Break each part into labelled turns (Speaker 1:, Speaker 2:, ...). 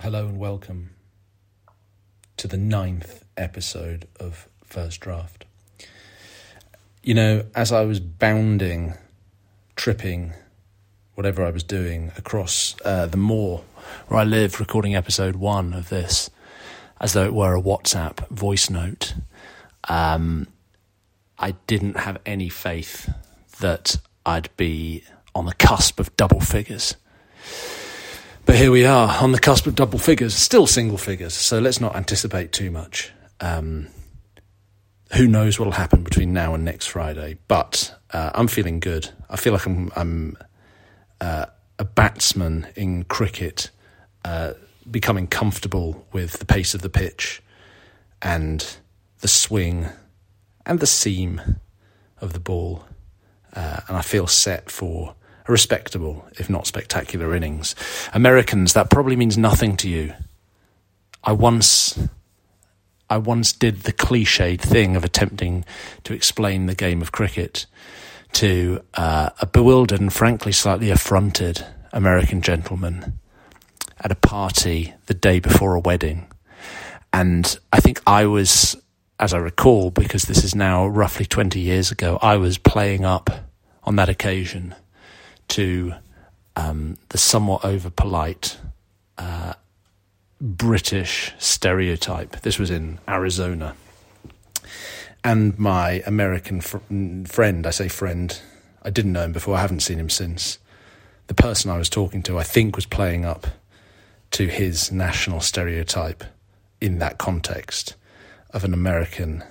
Speaker 1: Hello and welcome to the ninth episode of First Draft. You know, as I was bounding, tripping, whatever I was doing across uh, the moor where I live, recording episode one of this, as though it were a WhatsApp voice note, um, I didn't have any faith that I'd be on the cusp of double figures. But here we are on the cusp of double figures, still single figures. So let's not anticipate too much. Um, who knows what'll happen between now and next Friday? But uh, I'm feeling good. I feel like I'm, I'm uh, a batsman in cricket, uh, becoming comfortable with the pace of the pitch and the swing and the seam of the ball, uh, and I feel set for a respectable, if not spectacular, innings. Americans, that probably means nothing to you. I once. I once did the cliched thing of attempting to explain the game of cricket to uh, a bewildered and frankly slightly affronted American gentleman at a party the day before a wedding. And I think I was, as I recall, because this is now roughly 20 years ago, I was playing up on that occasion to um, the somewhat over polite uh, British stereotype. This was in Arizona. And my American fr- friend, I say friend, I didn't know him before, I haven't seen him since. The person I was talking to, I think, was playing up to his national stereotype in that context of an American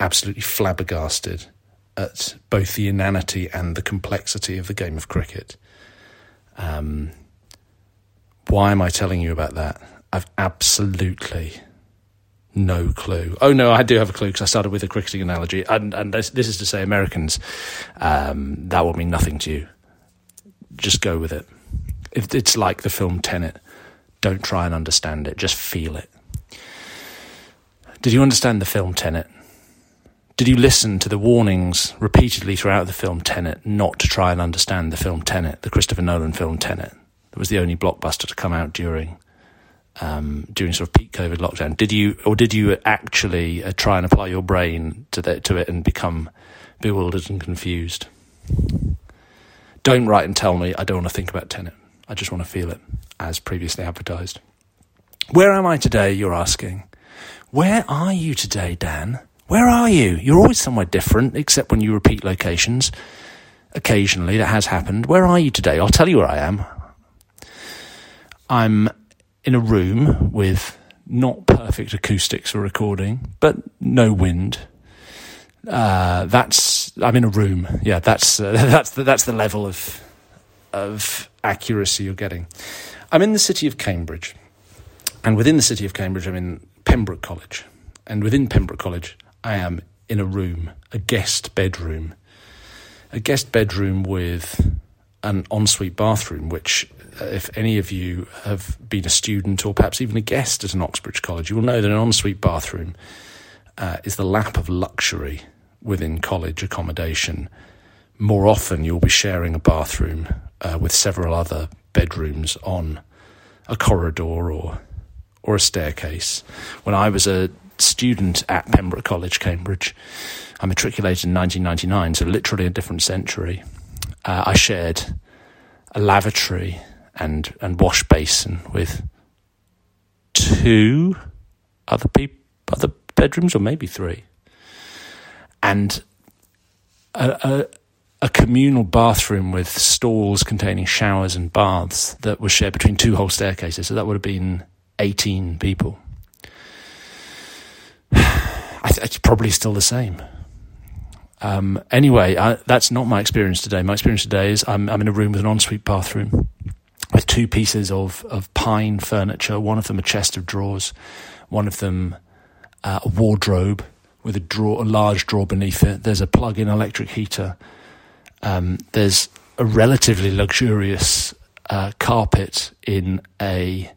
Speaker 1: absolutely flabbergasted at both the inanity and the complexity of the game of cricket. Um, why am I telling you about that? I've absolutely no clue. Oh no, I do have a clue because I started with a cricketing analogy, and and this, this is to say, Americans, um, that will mean nothing to you. Just go with it. It's like the film Tenet, don't try and understand it. Just feel it. Did you understand the film Tenet? Did you listen to the warnings repeatedly throughout the film Tenet not to try and understand the film Tenet, the Christopher Nolan film Tenet? That was the only blockbuster to come out during um, during sort of peak COVID lockdown. Did you, or did you actually uh, try and apply your brain to to it and become bewildered and confused? Don't write and tell me I don't want to think about Tenet. I just want to feel it, as previously advertised. Where am I today? You're asking. Where are you today, Dan? Where are you? You're always somewhere different, except when you repeat locations. Occasionally, that has happened. Where are you today? I'll tell you where I am. I'm in a room with not perfect acoustics for recording, but no wind. Uh, that's I'm in a room. Yeah, that's uh, that's the, that's the level of of accuracy you're getting. I'm in the city of Cambridge, and within the city of Cambridge, I'm in Pembroke College, and within Pembroke College, I am in a room, a guest bedroom, a guest bedroom with an ensuite bathroom, which, uh, if any of you have been a student or perhaps even a guest at an Oxbridge college, you will know that an ensuite bathroom uh, is the lap of luxury within college accommodation. More often, you'll be sharing a bathroom uh, with several other bedrooms on a corridor or or a staircase. When I was a student at Pembroke College, Cambridge, I matriculated in 1999, so literally a different century uh, I shared a lavatory and and wash basin with two other people, other bedrooms, or maybe three, and a, a, a communal bathroom with stalls containing showers and baths that was shared between two whole staircases. So that would have been eighteen people. Th- it's probably still the same. Um, anyway, I, that's not my experience today. My experience today is I'm, I'm in a room with an ensuite bathroom with two pieces of, of pine furniture. One of them a chest of drawers, one of them uh, a wardrobe with a drawer, a large drawer beneath it. There's a plug-in electric heater. Um, there's a relatively luxurious uh, carpet in a.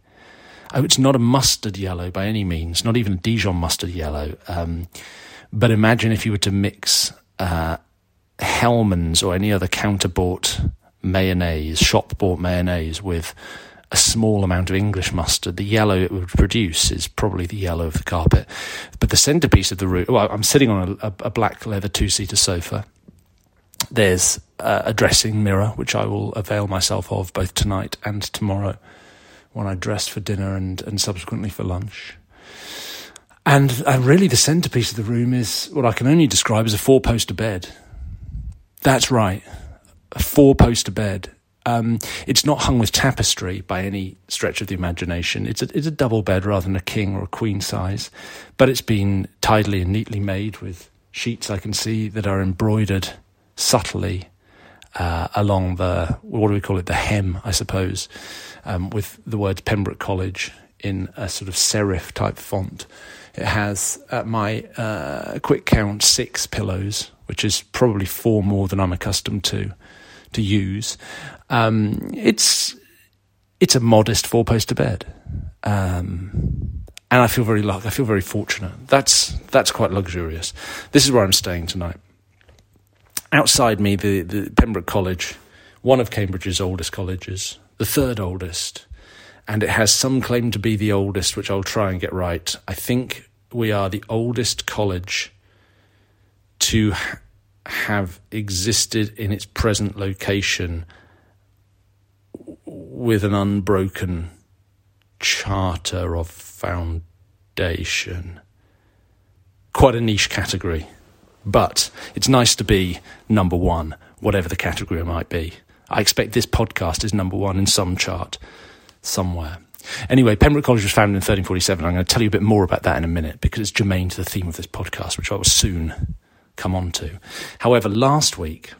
Speaker 1: Oh, it's not a mustard yellow by any means, not even a Dijon mustard yellow. Um, but imagine if you were to mix uh, Hellmann's or any other counter bought mayonnaise, shop bought mayonnaise with a small amount of English mustard, the yellow it would produce is probably the yellow of the carpet. But the centerpiece of the room, well, I'm sitting on a, a black leather two seater sofa. There's a dressing mirror, which I will avail myself of both tonight and tomorrow when I dressed for dinner and, and subsequently for lunch. And, and really, the centerpiece of the room is what I can only describe as a four poster bed. That's right, a four poster bed. Um, it's not hung with tapestry by any stretch of the imagination. It's a, it's a double bed rather than a king or a queen size, but it's been tidily and neatly made with sheets I can see that are embroidered subtly uh, along the what do we call it the hem I suppose um, with the words Pembroke College in a sort of serif type font. It has at my uh, quick count six pillows, which is probably four more than I'm accustomed to to use. Um, it's it's a modest four poster bed. Um, and I feel very lucky. I feel very fortunate. That's that's quite luxurious. This is where I'm staying tonight outside me, the, the Pembroke College, one of Cambridge's oldest colleges, the third oldest, and it has some claim to be the oldest, which I'll try and get right. I think we are the oldest college to ha- have existed in its present location with an unbroken charter of foundation. Quite a niche category. But it's nice to be number one, whatever the category might be. I expect this podcast is number one in some chart somewhere. Anyway, Pembroke College was founded in 1347. I'm going to tell you a bit more about that in a minute because it's germane to the theme of this podcast, which I will soon come on to. However, last week,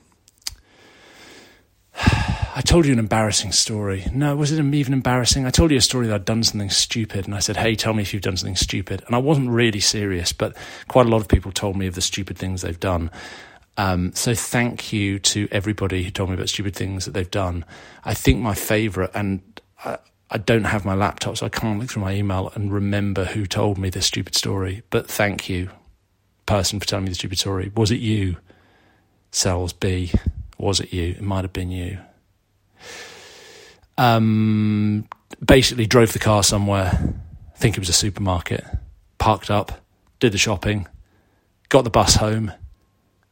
Speaker 1: I told you an embarrassing story. No, was it even embarrassing? I told you a story that I'd done something stupid, and I said, "Hey, tell me if you've done something stupid." And I wasn't really serious, but quite a lot of people told me of the stupid things they've done. Um, so thank you to everybody who told me about stupid things that they've done. I think my favourite, and I, I don't have my laptop, so I can't look through my email and remember who told me this stupid story. But thank you, person, for telling me the stupid story. Was it you, Cells B? Was it you? It might have been you. Um, basically, drove the car somewhere. I think it was a supermarket. Parked up, did the shopping, got the bus home.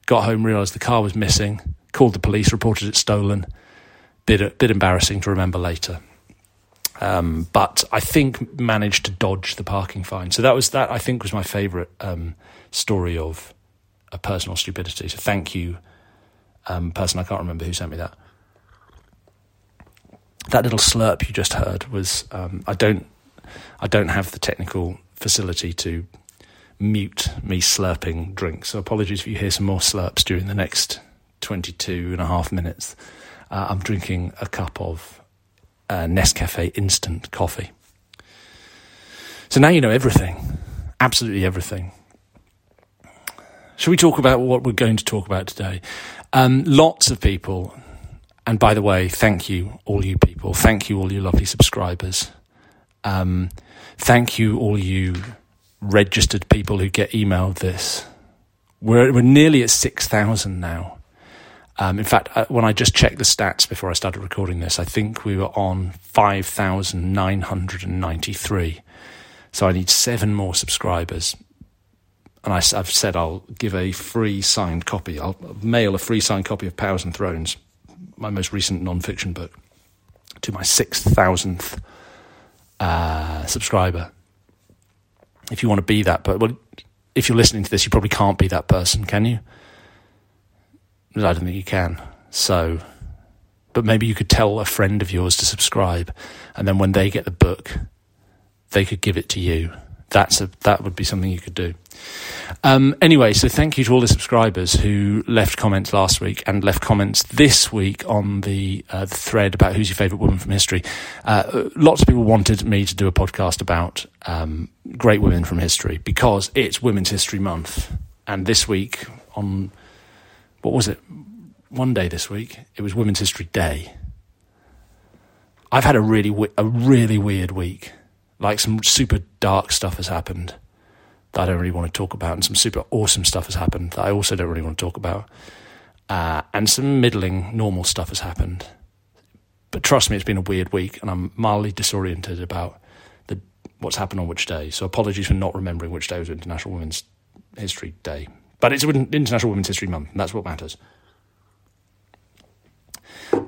Speaker 1: Got home, realised the car was missing. Called the police, reported it stolen. Bit bit embarrassing to remember later. Um, but I think managed to dodge the parking fine. So that was that. I think was my favourite um, story of a personal stupidity. So thank you, um, person. I can't remember who sent me that that little slurp you just heard was um, I don't I don't have the technical facility to mute me slurping drinks. So apologies if you hear some more slurps during the next 22 and a half minutes. Uh, I'm drinking a cup of uh, Nescafe instant coffee. So now you know everything, absolutely everything. Shall we talk about what we're going to talk about today? Um, lots of people and by the way, thank you, all you people. Thank you, all you lovely subscribers. Um, thank you, all you registered people who get emailed this. We're, we're nearly at 6,000 now. Um, in fact, uh, when I just checked the stats before I started recording this, I think we were on 5,993. So I need seven more subscribers. And I, have said I'll give a free signed copy. I'll mail a free signed copy of Powers and Thrones my most recent non-fiction book to my 6,000th uh, subscriber. If you want to be that, but well, if you're listening to this, you probably can't be that person, can you? I don't think you can. So, but maybe you could tell a friend of yours to subscribe, and then when they get the book, they could give it to you. That's a that would be something you could do. Um, anyway, so thank you to all the subscribers who left comments last week and left comments this week on the, uh, the thread about who's your favourite woman from history. Uh, lots of people wanted me to do a podcast about um, great women from history because it's Women's History Month. And this week, on what was it? One day this week, it was Women's History Day. I've had a really a really weird week. Like some super dark stuff has happened that I don't really want to talk about, and some super awesome stuff has happened that I also don't really want to talk about, uh, and some middling normal stuff has happened. but trust me, it's been a weird week, and I'm mildly disoriented about the what's happened on which day. So apologies for not remembering which day was International Women's History Day. But it's International Women's History Month, and that's what matters.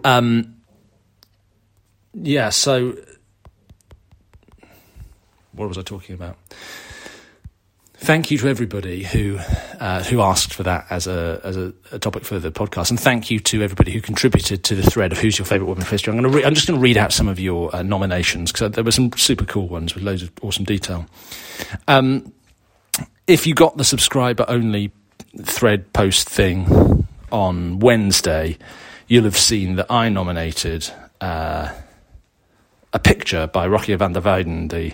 Speaker 1: Um, yeah, so what was I talking about? Thank you to everybody who uh, who asked for that as a as a, a, topic for the podcast, and thank you to everybody who contributed to the thread of who's your favourite woman of history. I'm going to re- I'm just going to read out some of your uh, nominations because there were some super cool ones with loads of awesome detail. Um, if you got the subscriber only thread post thing on Wednesday, you'll have seen that I nominated uh, a picture by Rogier van der Weyden, the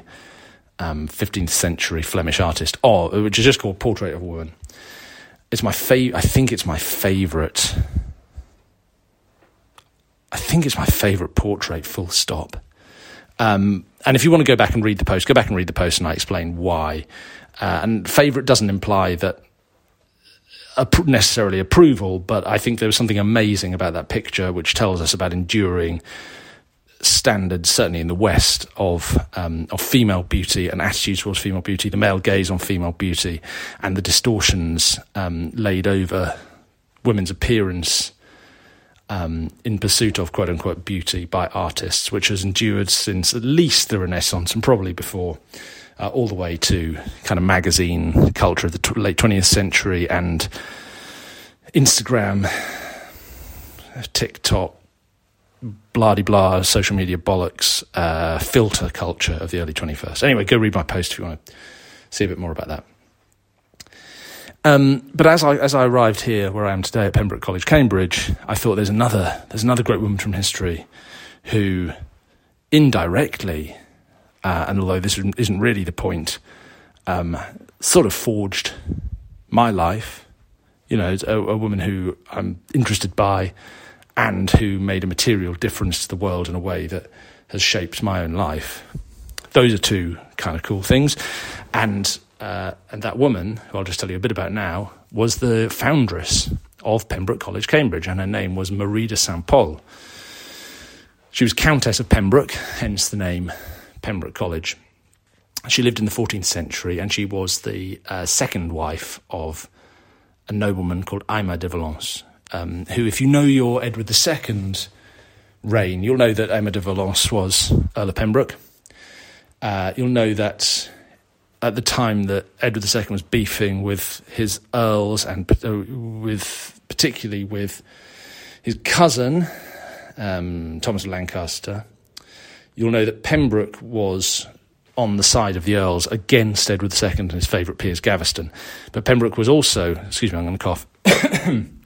Speaker 1: um, 15th century Flemish artist, or which is just called Portrait of a Woman. It's my fav- I think it's my favourite. I think it's my favourite portrait. Full stop. Um, and if you want to go back and read the post, go back and read the post, and I explain why. Uh, and favourite doesn't imply that necessarily approval, but I think there was something amazing about that picture, which tells us about enduring standards, certainly in the West, of um, of female beauty and attitudes towards female beauty, the male gaze on female beauty, and the distortions um, laid over women's appearance um, in pursuit of quote unquote beauty by artists, which has endured since at least the Renaissance and probably before. Uh, all the way to kind of magazine culture of the late 20th century and Instagram, TikTok, blah blah social media bollocks uh, filter culture of the early 21st. Anyway, go read my post if you want to see a bit more about that. Um, but as I as I arrived here, where I am today at Pembroke College, Cambridge, I thought there's another there's another great woman from history who indirectly, uh, and although this isn't really the point, um, sort of forged my life. You know, a, a woman who I'm interested by and who made a material difference to the world in a way that has shaped my own life. Those are two kind of cool things. And, uh, and that woman, who I'll just tell you a bit about now, was the foundress of Pembroke College, Cambridge, and her name was Marie de Saint Pol. She was Countess of Pembroke, hence the name Pembroke College. She lived in the 14th century and she was the uh, second wife of a nobleman called Aymer de Valence, um, who, if you know your Edward II reign, you'll know that Aymer de Valence was Earl of Pembroke. Uh, you'll know that at the time that Edward II was beefing with his earls and uh, with particularly with his cousin um, Thomas of Lancaster, you'll know that Pembroke was on the side of the earls against Edward II and his favourite Piers Gaveston. But Pembroke was also, excuse me, I'm going to cough.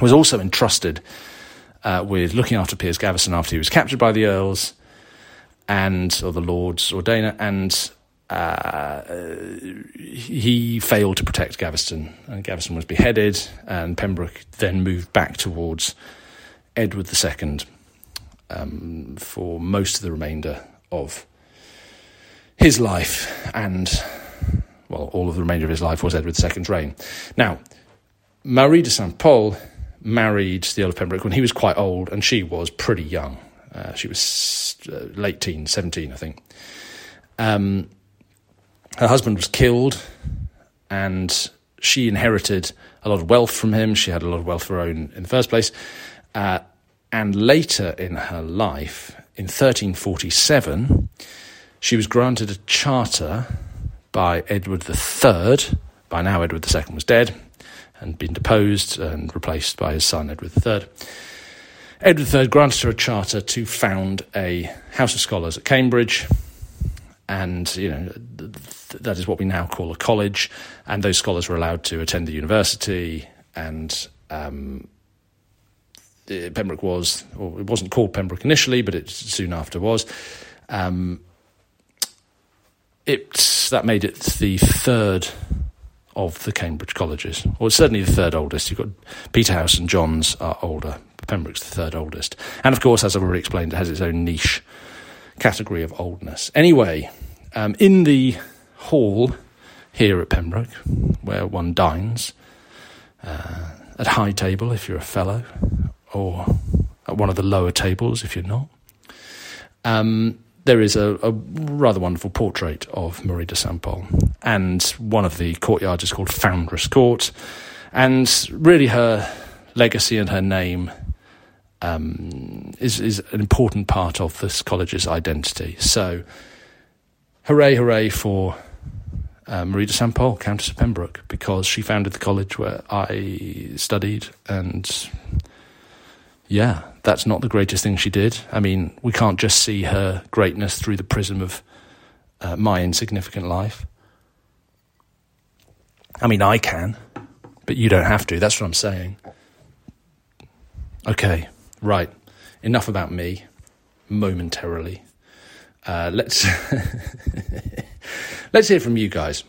Speaker 1: was also entrusted uh, with looking after Piers Gaveston after he was captured by the Earls and or the Lords Ordainer, and uh, he failed to protect Gaveston, and Gaveston was beheaded, and Pembroke then moved back towards Edward II um, for most of the remainder of his life, and well, all of the remainder of his life was Edward II's reign. Now, Marie de Saint Pol married the Earl of Pembroke when he was quite old and she was pretty young. Uh, she was uh, late teens, 17, I think. Um, her husband was killed and she inherited a lot of wealth from him. She had a lot of wealth of her own in the first place. Uh, and later in her life, in 1347, she was granted a charter by Edward III. By now, Edward II was dead and been deposed and replaced by his son, Edward III. Edward III granted her a charter to found a House of Scholars at Cambridge, and you know that is what we now call a college. And those scholars were allowed to attend the university, and um, Pembroke was, or it wasn't called Pembroke initially, but it soon after was. Um, it that made it the third of the Cambridge colleges, or certainly the third oldest. You've got Peterhouse and John's are older. Pembroke's the third oldest. And of course, as I've already explained, it has its own niche category of oldness. Anyway, um, in the hall here at Pembroke, where one dines, uh, at high table if you're a fellow, or at one of the lower tables if you're not, um, there is a, a, rather wonderful portrait of Marie de Saint Pol, and one of the courtyards is called Foundress Court, and really her legacy and her name um, is is an important part of this college's identity. So, hooray, hooray for uh, Marie de Saint Pol, Countess of Pembroke, because she founded the college where I studied, and yeah, that's not the greatest thing she did. I mean, we can't just see her greatness through the prism of uh, my insignificant life. I mean, I can, but you don't have to. That's what I'm saying. Okay, right. Enough about me momentarily. Uh, let's let's hear from you guys.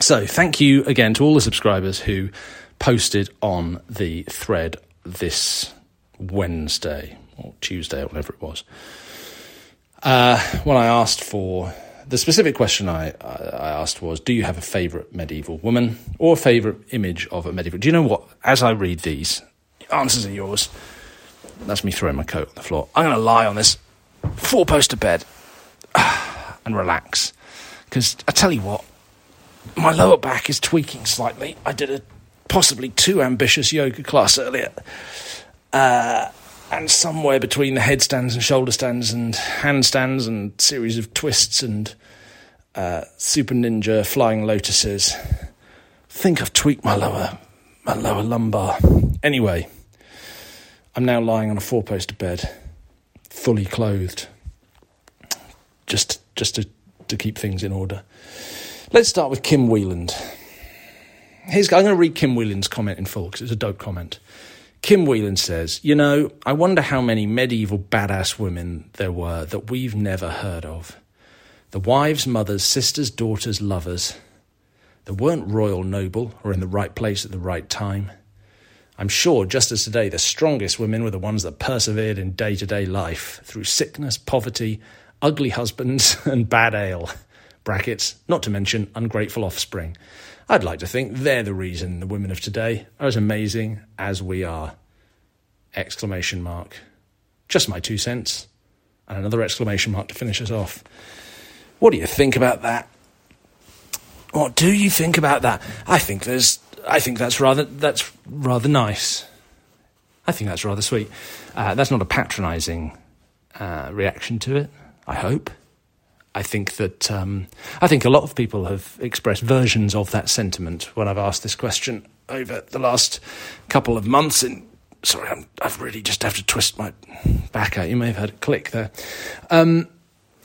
Speaker 1: So, thank you again to all the subscribers who posted on the thread this Wednesday or Tuesday or whatever it was. Uh, when I asked for the specific question I, I asked was, do you have a favourite medieval woman or a favourite image of a medieval? Do you know what? As I read these, answers are yours. That's me throwing my coat on the floor. I'm going to lie on this four poster bed and relax. Because I tell you what, my lower back is tweaking slightly. I did a possibly too ambitious yoga class earlier. Uh, and somewhere between the headstands and shoulder stands and handstands and series of twists and uh, super ninja flying lotuses, I think I've tweaked my lower my lower lumbar. Anyway, I'm now lying on a four poster bed, fully clothed, just just to, to keep things in order. Let's start with Kim Wheeland. Here's, I'm going to read Kim Wheeland's comment in full because it's a dope comment. Kim Whelan says, You know, I wonder how many medieval badass women there were that we've never heard of. The wives, mothers, sisters, daughters, lovers. They weren't royal noble or in the right place at the right time. I'm sure, just as today, the strongest women were the ones that persevered in day to day life through sickness, poverty, ugly husbands, and bad ale. Brackets, not to mention ungrateful offspring. I'd like to think they're the reason the women of today are as amazing as we are. Exclamation mark. Just my two cents. And another exclamation mark to finish us off. What do you think about that? What do you think about that? I think there's I think that's rather that's rather nice. I think that's rather sweet. Uh, that's not a patronising uh, reaction to it. I hope. I think that um, I think a lot of people have expressed versions of that sentiment when I've asked this question over the last couple of months. In sorry, i have really just have to twist my back out. You may have heard a click there. Um,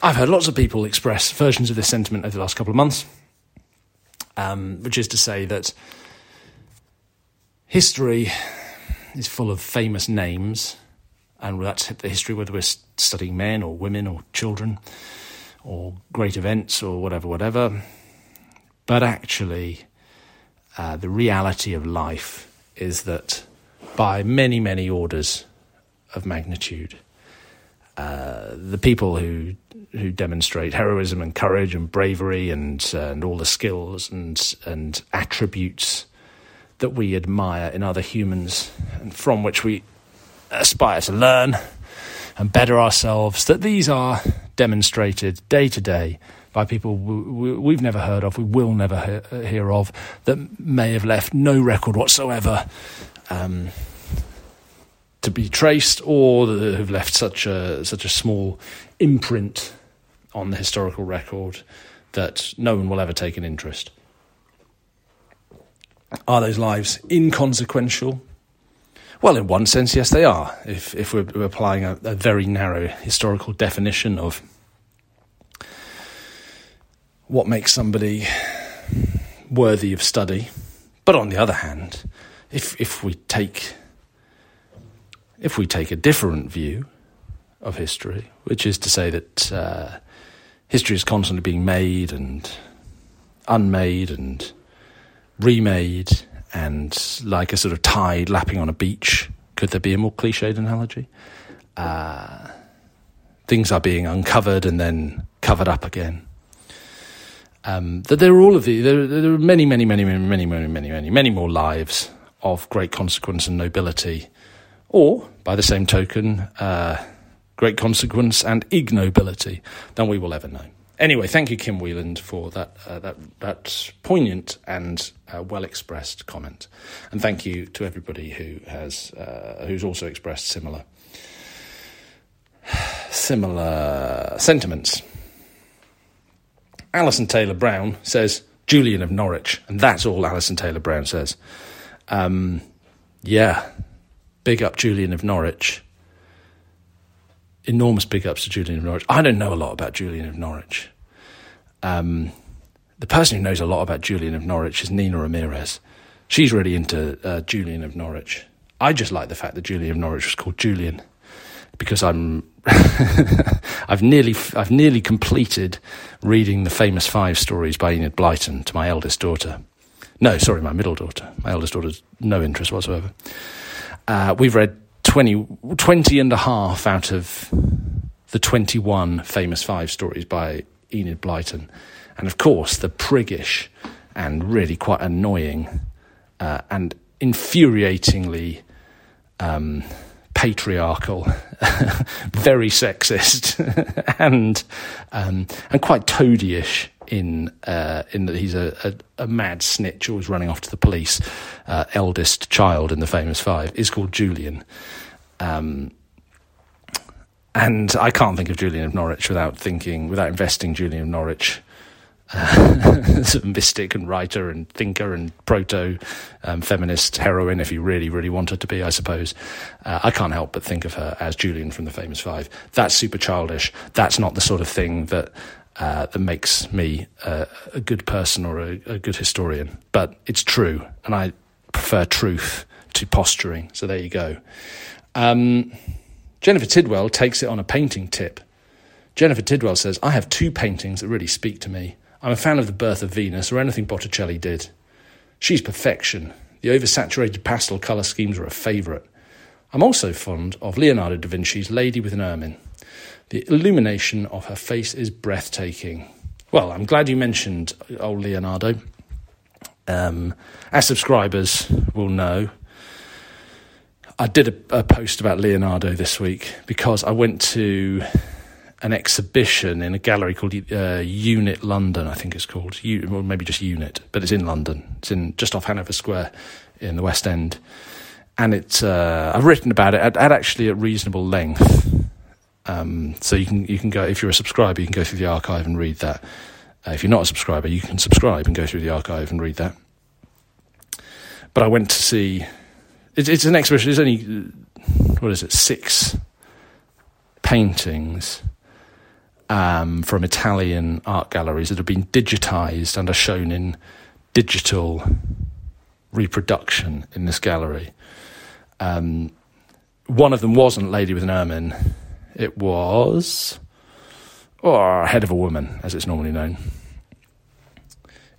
Speaker 1: I've heard lots of people express versions of this sentiment over the last couple of months, um, which is to say that history is full of famous names, and that's the history whether we're studying men or women or children or great events or whatever, whatever. But actually, uh, the reality of life is that by many, many orders of magnitude, uh, the people who who demonstrate heroism and courage and bravery and uh, and all the skills and and attributes that we admire in other humans and from which we aspire to learn and better ourselves, that these are demonstrated day to day by people we've never heard of, we will never hear of, that may have left no record whatsoever um, to be traced, or that have left such a such a small imprint on the historical record that no one will ever take an interest. Are those lives inconsequential? Well, in one sense, yes, they are. If if we're, we're applying a, a, very narrow historical definition of what makes somebody worthy of study, but on the other hand, if if we take if we take a different view of history, which is to say that uh, history is constantly being made and unmade and remade and like a sort of tide lapping on a beach. Could there be a more cliched analogy? Uh, things are being uncovered and then covered up again. Um, that there are all of the there, there are many, many, many, many, many, many, many, many, many more lives of great consequence and nobility, or by the same token, uh, great consequence and ignobility than we will ever know. Anyway, thank you, Kim Wheeland, for that uh, that that poignant and uh, well expressed comment, and thank you to everybody who has uh, who's also expressed similar similar sentiments. Alison Taylor Brown says Julian of Norwich, and that's all Alison Taylor Brown says. Um, yeah, big up Julian of Norwich. Enormous big ups to Julian of Norwich. I don't know a lot about Julian of Norwich. Um, the person who knows a lot about Julian of Norwich is Nina Ramirez. She's really into uh, Julian of Norwich. I just like the fact that Julian of Norwich was called Julian because I'm I've nearly I've nearly completed reading the famous five stories by Enid Blyton to my eldest daughter. No, sorry, my middle daughter. My eldest daughter's no interest whatsoever. Uh, we've read 20, 20 and a half out of the 21 famous five stories by Enid Blyton. And of course, the priggish and really quite annoying uh, and infuriatingly um, patriarchal, very sexist, and um, and quite toadyish in uh, in that he's a, a, a, mad snitch always running off to the police. Uh, eldest child in the famous five is called Julian. Um, and I can't think of Julian of Norwich without thinking, without investing Julian of Norwich uh, sort of mystic and writer and thinker and proto um, feminist heroine, if you really, really wanted to be, I suppose. Uh, I can't help but think of her as Julian from the Famous Five. That's super childish. That's not the sort of thing that uh, that makes me a good person or a, a, good historian. But it's true, and I prefer truth to posturing. So there you go. Um, Jennifer Tidwell takes it on a painting tip. Jennifer Tidwell says, I have two paintings that really speak to me. I'm a fan of The Birth of Venus or anything Botticelli did. She's perfection. The oversaturated pastel colour schemes are a favourite. I'm also fond of Leonardo da Vinci's Lady with an Ermine. The illumination of her face is breathtaking. Well, I'm glad you mentioned old Leonardo. Um, our subscribers will know. I did a, a post about Leonardo this week because I went to an exhibition in a gallery called uh, Unit London, I think it's called, U- or maybe just Unit, but it's in London. It's in just off Hanover Square in the West End, and it's uh, I've written about it at, at actually at reasonable length. Um, so you can you can go if you're a subscriber, you can go through the archive and read that. Uh, if you're not a subscriber, you can subscribe and go through the archive and read that. But I went to see. It, it's an exhibition. There's only what is it? Six paintings um, from Italian art galleries that have been digitized and are shown in digital reproduction in this gallery. Um, one of them wasn't Lady with an Ermine, it was or Head of a Woman, as it's normally known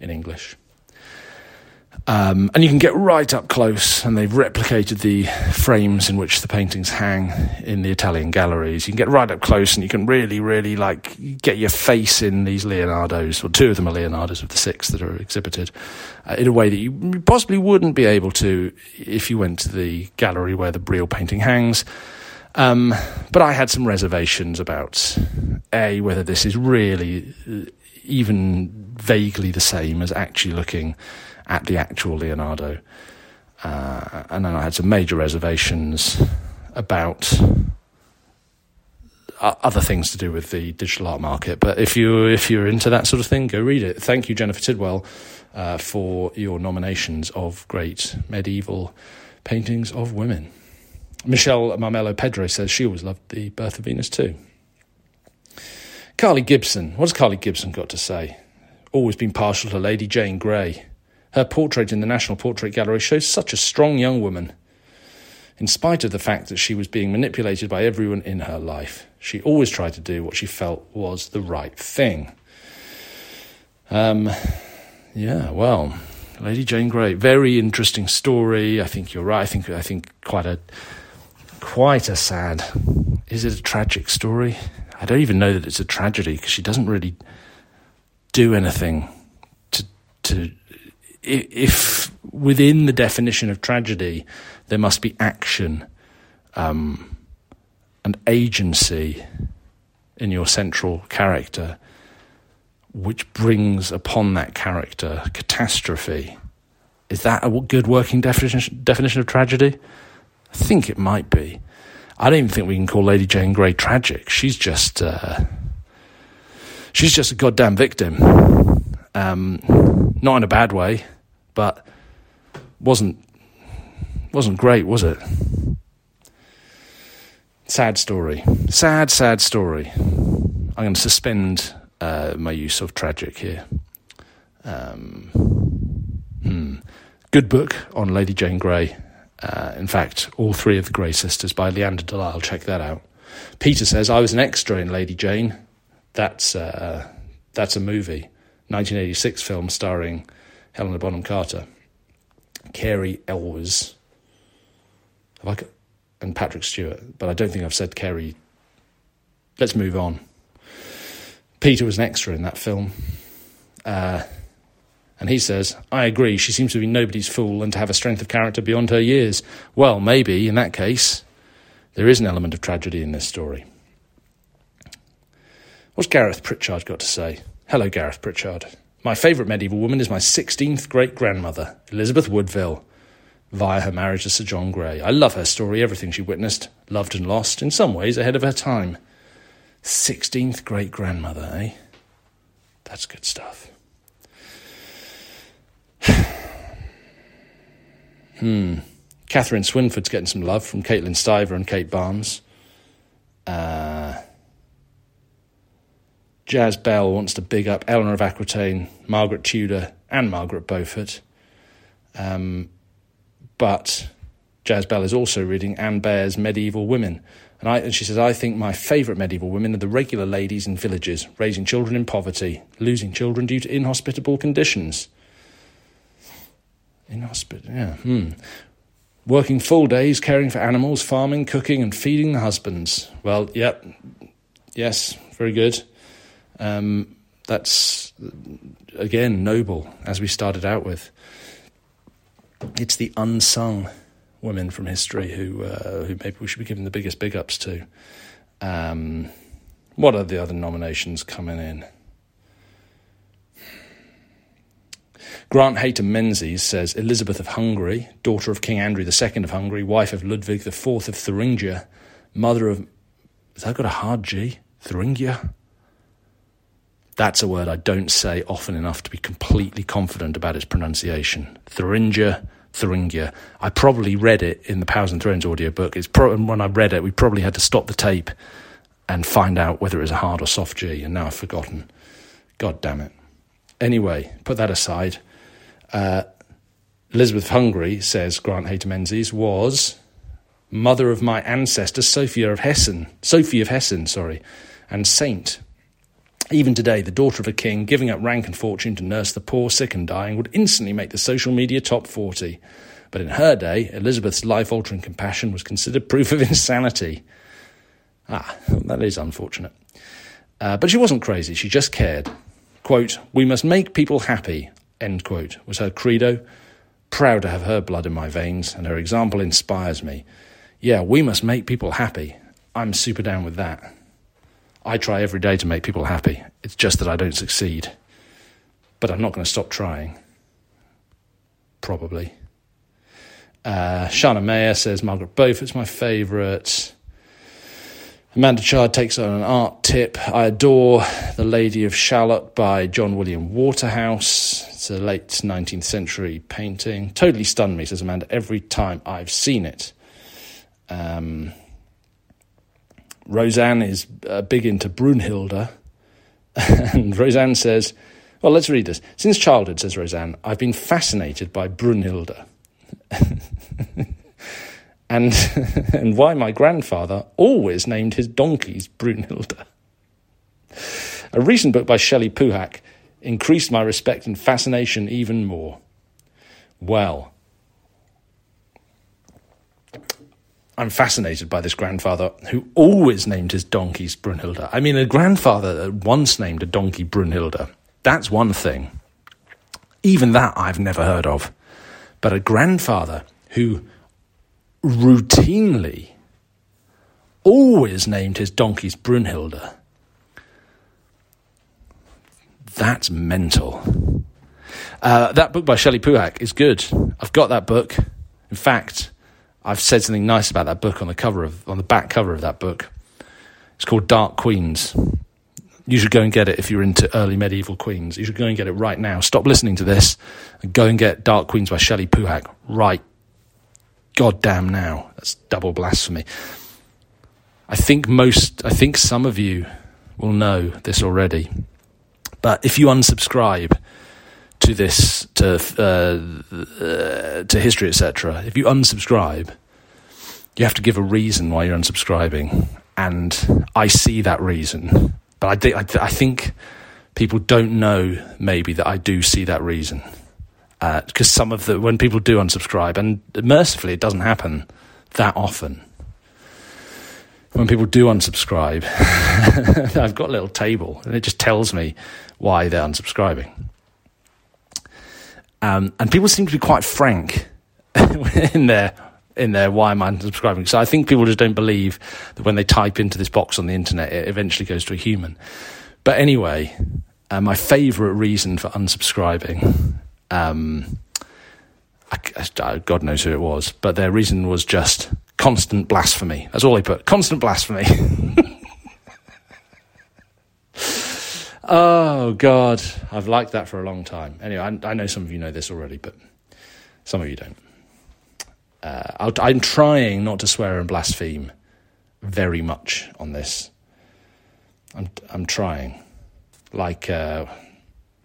Speaker 1: in English. Um, and you can get right up close, and they've replicated the frames in which the paintings hang in the Italian galleries. You can get right up close, and you can really, really like get your face in these Leonardos, or two of them are Leonardos of the six that are exhibited, uh, in a way that you possibly wouldn't be able to if you went to the gallery where the real painting hangs. Um, but I had some reservations about a whether this is really uh, even vaguely the same as actually looking at the actual Leonardo. Uh, and then I had some major reservations about other things to do with the digital art market. But if you if you're into that sort of thing, go read it. Thank you, Jennifer Tidwell, uh, for your nominations of great medieval paintings of women. Michelle Marmelo Pedro says she always loved the Birth of Venus too. Carly Gibson, what's Carly Gibson got to say? Always been partial to Lady Jane Grey. Her portrait in the National Portrait Gallery shows such a strong young woman. In spite of the fact that she was being manipulated by everyone in her life, she always tried to do what she felt was the right thing. Um, yeah, well, Lady Jane Grey, very interesting story. I think you're right. I think I think quite a quite a sad. Is it a tragic story? I don't even know that it's a tragedy because she doesn't really do anything to to if within the definition of tragedy there must be action um, and agency in your central character, which brings upon that character catastrophe. Is that a good working definition, definition of tragedy? I think it might be. I don't even think we can call Lady Jane Grey tragic. She's just uh, she's just a goddamn victim. Um, not in a bad way, but wasn't wasn't great, was it? Sad story. Sad, sad story. I'm going to suspend uh, my use of tragic here. Um, hmm. Good book on Lady Jane Grey. Uh, in fact, all three of the Grey Sisters by Leanda de Lisle. Check that out. Peter says I was an extra in Lady Jane. That's uh, that's a movie, 1986 film starring Helena Bonham Carter, Cary Elwes, and Patrick Stewart. But I don't think I've said Cary. Let's move on. Peter was an extra in that film. Uh, and he says, I agree, she seems to be nobody's fool and to have a strength of character beyond her years. Well, maybe, in that case, there is an element of tragedy in this story. What's Gareth Pritchard got to say? Hello, Gareth Pritchard. My favourite medieval woman is my 16th great grandmother, Elizabeth Woodville, via her marriage to Sir John Grey. I love her story, everything she witnessed, loved and lost, in some ways ahead of her time. 16th great grandmother, eh? That's good stuff. Hmm. Katherine Swynford's getting some love from Caitlin Stiver and Kate Barnes. Uh, Jazz Bell wants to big up Eleanor of Aquitaine, Margaret Tudor, and Margaret Beaufort. Um, but Jazz Bell is also reading Anne Bear's Medieval Women. And, I, and she says, I think my favourite medieval women are the regular ladies in villages, raising children in poverty, losing children due to inhospitable conditions. Inhospitable, yeah. Hmm. Working full days, caring for animals, farming, cooking, and feeding the husbands. Well, yep. Yes, very good. Um, that's, again, noble, as we started out with. It's the unsung women from history who, uh, who maybe we should be giving the biggest big ups to. Um, what are the other nominations coming in? Grant Hayter Menzies says Elizabeth of Hungary, daughter of King Andrew II of Hungary, wife of Ludwig IV of Thuringia, mother of. Has that got a hard G? Thuringia? That's a word I don't say often enough to be completely confident about its pronunciation. Thuringia, Thuringia. I probably read it in the Powers and Thrones audiobook. It's pro- when I read it, we probably had to stop the tape and find out whether it was a hard or soft G, and now I've forgotten. God damn it. Anyway, put that aside. Uh, Elizabeth Hungary, says Grant Hayter Menzies, was mother of my ancestor Sophia of Hessen, Sophie of Hessen, sorry, and saint. Even today, the daughter of a king giving up rank and fortune to nurse the poor, sick, and dying would instantly make the social media top 40. But in her day, Elizabeth's life altering compassion was considered proof of insanity. Ah, that is unfortunate. Uh, but she wasn't crazy, she just cared. Quote, We must make people happy, end quote, was her credo. Proud to have her blood in my veins, and her example inspires me. Yeah, we must make people happy. I'm super down with that. I try every day to make people happy. It's just that I don't succeed. But I'm not going to stop trying. Probably. Uh, Shana Mayer says Margaret Beaufort's my favourite. Amanda Chard takes on an art tip. I adore The Lady of Shalott by John William Waterhouse. It's a late 19th century painting. Totally stunned me, says Amanda, every time I've seen it. Um, Roseanne is uh, big into Brunhilde. and Roseanne says, well, let's read this. Since childhood, says Roseanne, I've been fascinated by Brunhilde. and, and why my grandfather always named his donkeys Brunhilde. A recent book by Shelley Puhak increased my respect and fascination even more. Well, I'm fascinated by this grandfather who always named his donkeys Brunhilde. I mean, a grandfather that once named a donkey Brunhilde, that's one thing. Even that I've never heard of. But a grandfather who routinely always named his donkeys Brunhilde. That's mental. Uh, that book by Shelley Puhak is good. I've got that book. In fact, I've said something nice about that book on the cover of on the back cover of that book. It's called Dark Queens. You should go and get it if you're into early medieval queens. You should go and get it right now. Stop listening to this and go and get Dark Queens by Shelley Puhak right goddamn now. That's double blasphemy. I think most, I think some of you will know this already. But if you unsubscribe to this, to uh, uh, to history, etc., if you unsubscribe, you have to give a reason why you're unsubscribing, and I see that reason. But I, th- I, th- I think people don't know maybe that I do see that reason because uh, some of the when people do unsubscribe, and mercifully it doesn't happen that often. When people do unsubscribe, I've got a little table, and it just tells me why they're unsubscribing. Um, and people seem to be quite frank in their in their why am I unsubscribing? So I think people just don't believe that when they type into this box on the internet, it eventually goes to a human. But anyway, uh, my favourite reason for unsubscribing, um, I, God knows who it was, but their reason was just constant blasphemy. That's all they put. Constant blasphemy. oh God, I've liked that for a long time. Anyway, I, I know some of you know this already, but some of you don't. Uh, I'm trying not to swear and blaspheme very much on this. I'm I'm trying, like uh,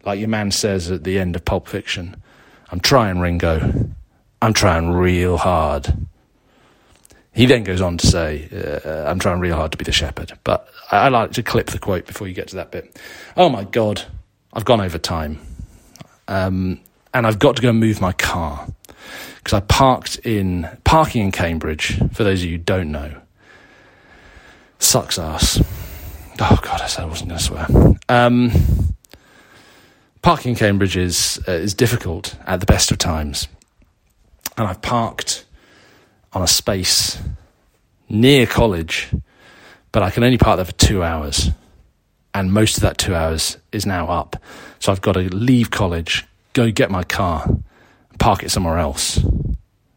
Speaker 1: like your man says at the end of Pulp Fiction. I'm trying, Ringo. I'm trying real hard. He then goes on to say, uh, I'm trying real hard to be the shepherd. But I, I like to clip the quote before you get to that bit. Oh my God, I've gone over time. Um, and I've got to go and move my car because I parked in parking in Cambridge. For those of you who don't know, sucks ass. Oh God, I said I wasn't going to swear. Um, parking in Cambridge is uh, is difficult at the best of times, and I've parked on a space near college, but I can only park there for two hours, and most of that two hours is now up. So I've got to leave college, go get my car park it somewhere else,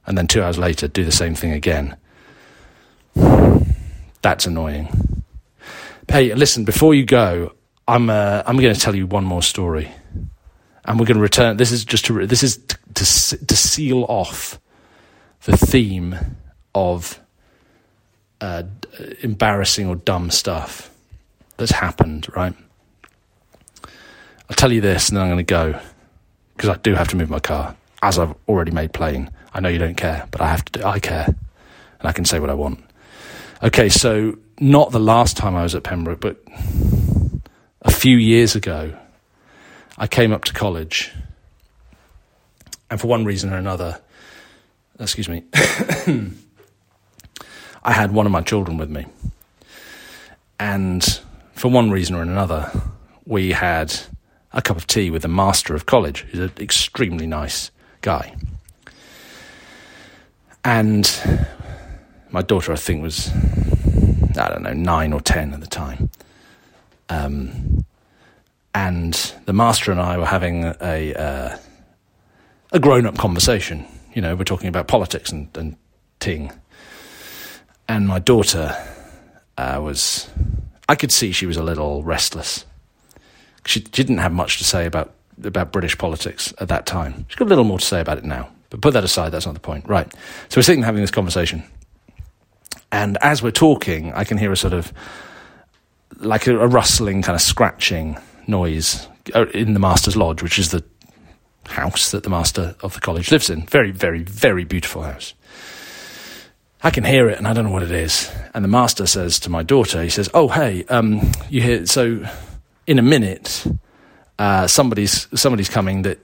Speaker 1: and then two hours later do the same thing again. That's annoying. Hey, listen, before you go, I'm uh, I'm going to tell you one more story, and we're going to return. This is just to this is to, to, to seal off the theme of uh, embarrassing or dumb stuff that's happened. Right? I'll tell you this, and then I'm going to go because I do have to move my car as I've already made plain. I know you don't care, but I have to. Do, I care, and I can say what I want. Okay, so not the last time I was at Pembroke, but a few years ago, I came up to college, and for one reason or another, excuse me, I had one of my children with me, and for one reason or another, we had a cup of tea with the master of college, who's an extremely nice guy. And my daughter, I think, was, I don't know, nine or ten at the time. Um, and the master and I were having a, uh, a grown up conversation. You know, we're talking about politics and, and ting. And my daughter uh, was, I could see she was a little restless. She, didn't have much to say about about British politics at that time. She's got a little more to say about it now. But put that aside, that's not the point. Right. So we're sitting having this conversation. And as we're talking, I can hear a sort of like a, a rustling, kind of scratching noise uh, in the master's lodge, which is the house that the master of the college lives in. Very, very, very beautiful house. I can hear it and I don't know what it is. And the master says to my daughter, he says, Oh, hey, um, you hear, so in a minute, uh, somebody's somebody's coming that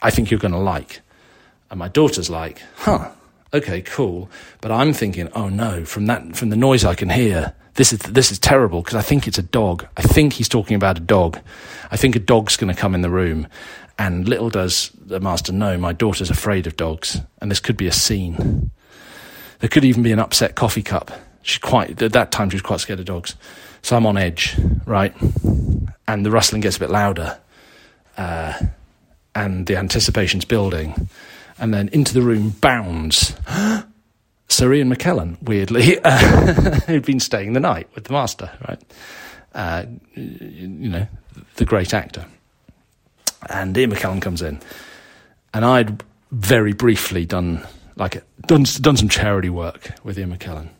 Speaker 1: I think you're going to like. And my daughter's like, huh, okay, cool. But I'm thinking, oh no, from that from the noise I can hear, this is this is terrible because I think it's a dog. I think he's talking about a dog. I think a dog's going to come in the room. And little does the master know, my daughter's afraid of dogs, and this could be a scene. There could even be an upset coffee cup She's quite, at that time, she was quite scared of dogs. So I'm on edge, right? And the rustling gets a bit louder. Uh, and the anticipation's building. And then into the room bounds Sir Ian McKellen, weirdly, uh, who'd been staying the night with the master, right? Uh, you know, the great actor. And Ian McKellen comes in. And I'd very briefly done like done done some charity work with Ian McKellen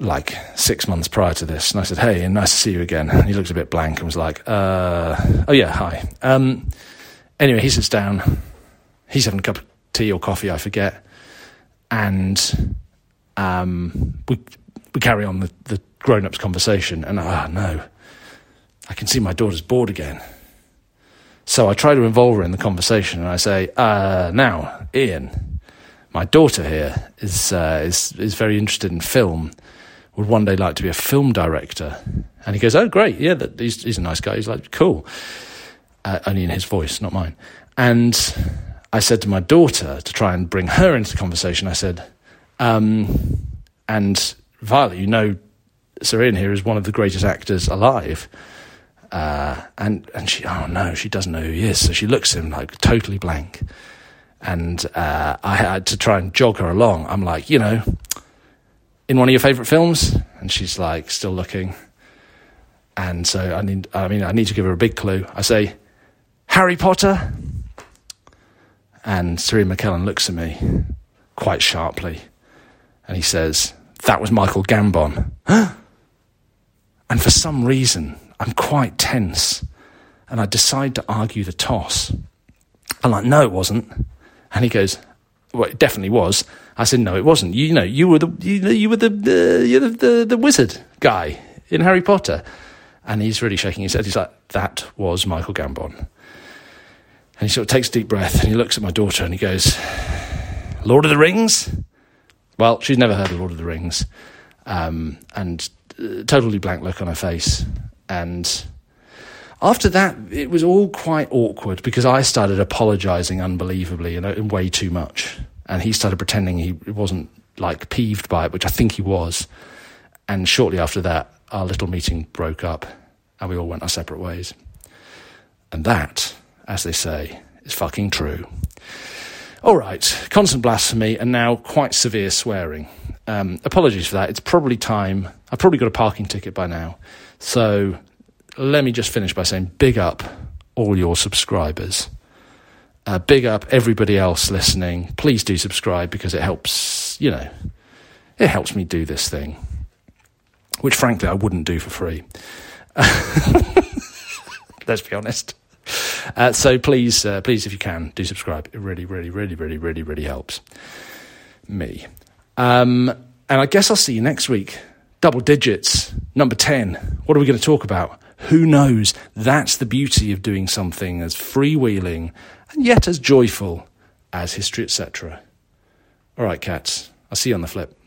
Speaker 1: like six months prior to this. And I said, Hey, nice to see you again. And he looked a bit blank and was like, uh, Oh, yeah, hi. Um, anyway, he sits down. He's having a cup of tea or coffee, I forget. And um, we, we carry on the, the grown ups conversation. And oh, no, I can see my daughter's bored again. So I try to involve her in the conversation and I say, uh, Now, Ian, my daughter here is, uh, is, is very interested in film would one day like to be a film director. And he goes, Oh, great. Yeah, that, he's, he's a nice guy. He's like, Cool. Uh, only in his voice, not mine. And I said to my daughter to try and bring her into the conversation, I said, um, and Violet, you know, Sir Ian here is one of the greatest actors alive. Uh, and and she, oh no, she doesn't know who he is. So she looks at him like totally blank. And uh, I had to try and jog her along. I'm like, you know, in one of your favourite films? And she's like, still looking. And so I need, I mean, I need to give her a big clue. I say, Harry Potter. And Sir Ian McKellen looks at me quite sharply and he says, That was Michael Gambon. and for some reason, I'm quite tense and I decide to argue the toss. I'm like, No, it wasn't. And he goes, Well, it definitely was. I said, no, it wasn't. You, you know, you were the you, you were the, uh, you're the, the, the wizard guy in Harry Potter, and he's really shaking his head. He's like, that was Michael Gambon, and he sort of takes a deep breath and he looks at my daughter and he goes, Lord of the Rings. Well, she's never heard of Lord of the Rings, um, and uh, totally blank look on her face, and after that, it was all quite awkward because I started apologizing unbelievably and, and way too much and he started pretending he wasn't like peeved by it, which I think he was. And shortly after that, our little meeting broke up and we all went our separate ways. And that, as they say, is fucking true. All right, constant blasphemy and now quite severe swearing. Um, apologies for that. It's probably time. I've probably got a parking ticket by now. So let me just finish by saying big up all your subscribers. Uh, big up everybody else listening. Please do subscribe because it helps, you know, it helps me do this thing, which frankly I wouldn't do for free. Let's be honest. Uh, so please, uh, please, if you can, do subscribe. It really, really, really, really, really, really helps me. Um, and I guess I'll see you next week. Double digits, number 10. What are we going to talk about? Who knows? That's the beauty of doing something as freewheeling and yet as joyful as history, etc. All right, cats, I'll see you on the flip.